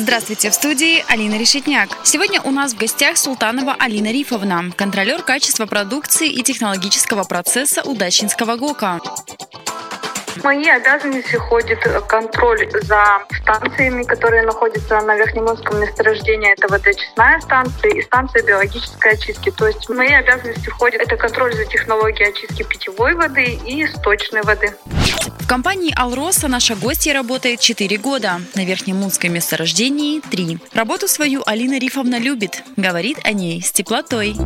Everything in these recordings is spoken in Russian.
Здравствуйте, в студии Алина Решетняк. Сегодня у нас в гостях Султанова Алина Рифовна, контролер качества продукции и технологического процесса Удачинского ГОКа мои обязанности входит контроль за станциями, которые находятся на Верхнемонском месторождении. Это водочистная станция и станция биологической очистки. То есть в мои обязанности входит это контроль за технологией очистки питьевой воды и сточной воды. Компании «Алроса» наша гостья работает 4 года. На Верхнемунском месторождении – 3. Работу свою Алина Рифовна любит. Говорит о ней с теплотой.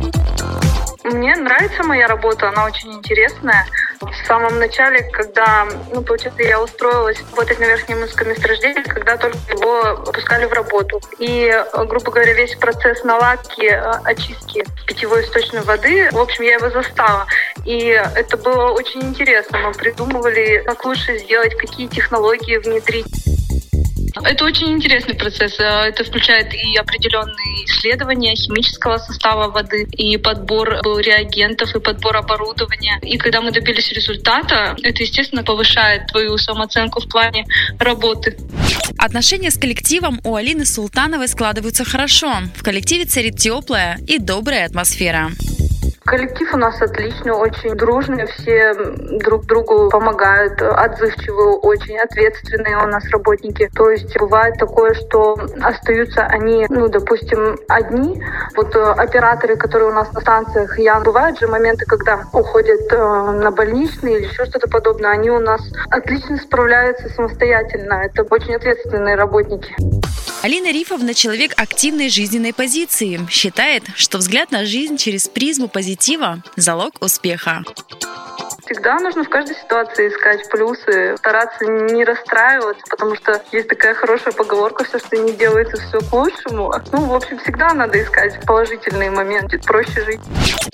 Мне нравится моя работа, она очень интересная. В самом начале, когда, ну, получается, я устроилась работать на Верхнем Минском месторождении, когда только его выпускали в работу. И, грубо говоря, весь процесс наладки, э, очистки питьевой источной воды, в общем, я его застала. И это было очень интересно. Мы придумывали, как лучше сделать, какие технологии внедрить. Это очень интересный процесс. Э, это включает и определенные исследования химического состава воды, и подбор э, реагентов, и подбор оборудования. И когда мы добились результата, это, естественно, повышает твою самооценку в плане работы. Отношения с коллективом у Алины Султановой складываются хорошо. В коллективе царит теплая и добрая атмосфера. Коллектив у нас отличный, очень дружный, все друг другу помогают, отзывчивые, очень ответственные у нас работники. То есть бывает такое, что остаются они, ну, допустим, одни. Вот э, операторы, которые у нас на станциях, я бывают же моменты, когда уходят э, на больничный или еще что-то подобное, они у нас отлично справляются самостоятельно. Это очень ответственные работники. Алина Рифовна – человек активной жизненной позиции. Считает, что взгляд на жизнь через призму позитива – залог успеха. Всегда нужно в каждой ситуации искать плюсы, стараться не расстраиваться, потому что есть такая хорошая поговорка, все, что не делается, все к лучшему. Ну, в общем, всегда надо искать положительные моменты, проще жить.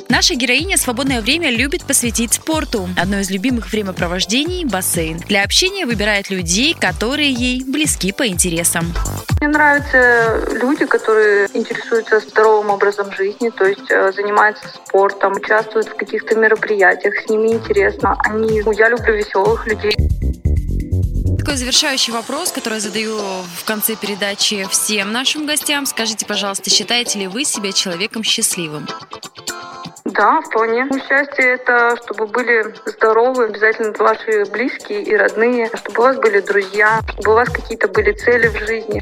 Наша героиня свободное время любит посвятить спорту. Одно из любимых времяпровождений – бассейн. Для общения выбирает людей, которые ей близки по интересам. Мне нравятся люди, которые интересуются здоровым образом жизни, то есть э, занимаются спортом, участвуют в каких-то мероприятиях, с ними интересно. Они, ну, я люблю веселых людей. Такой завершающий вопрос, который я задаю в конце передачи всем нашим гостям. Скажите, пожалуйста, считаете ли вы себя человеком счастливым? Да, вполне. Ну, счастье – это чтобы были здоровы обязательно ваши близкие и родные, чтобы у вас были друзья, чтобы у вас какие-то были цели в жизни.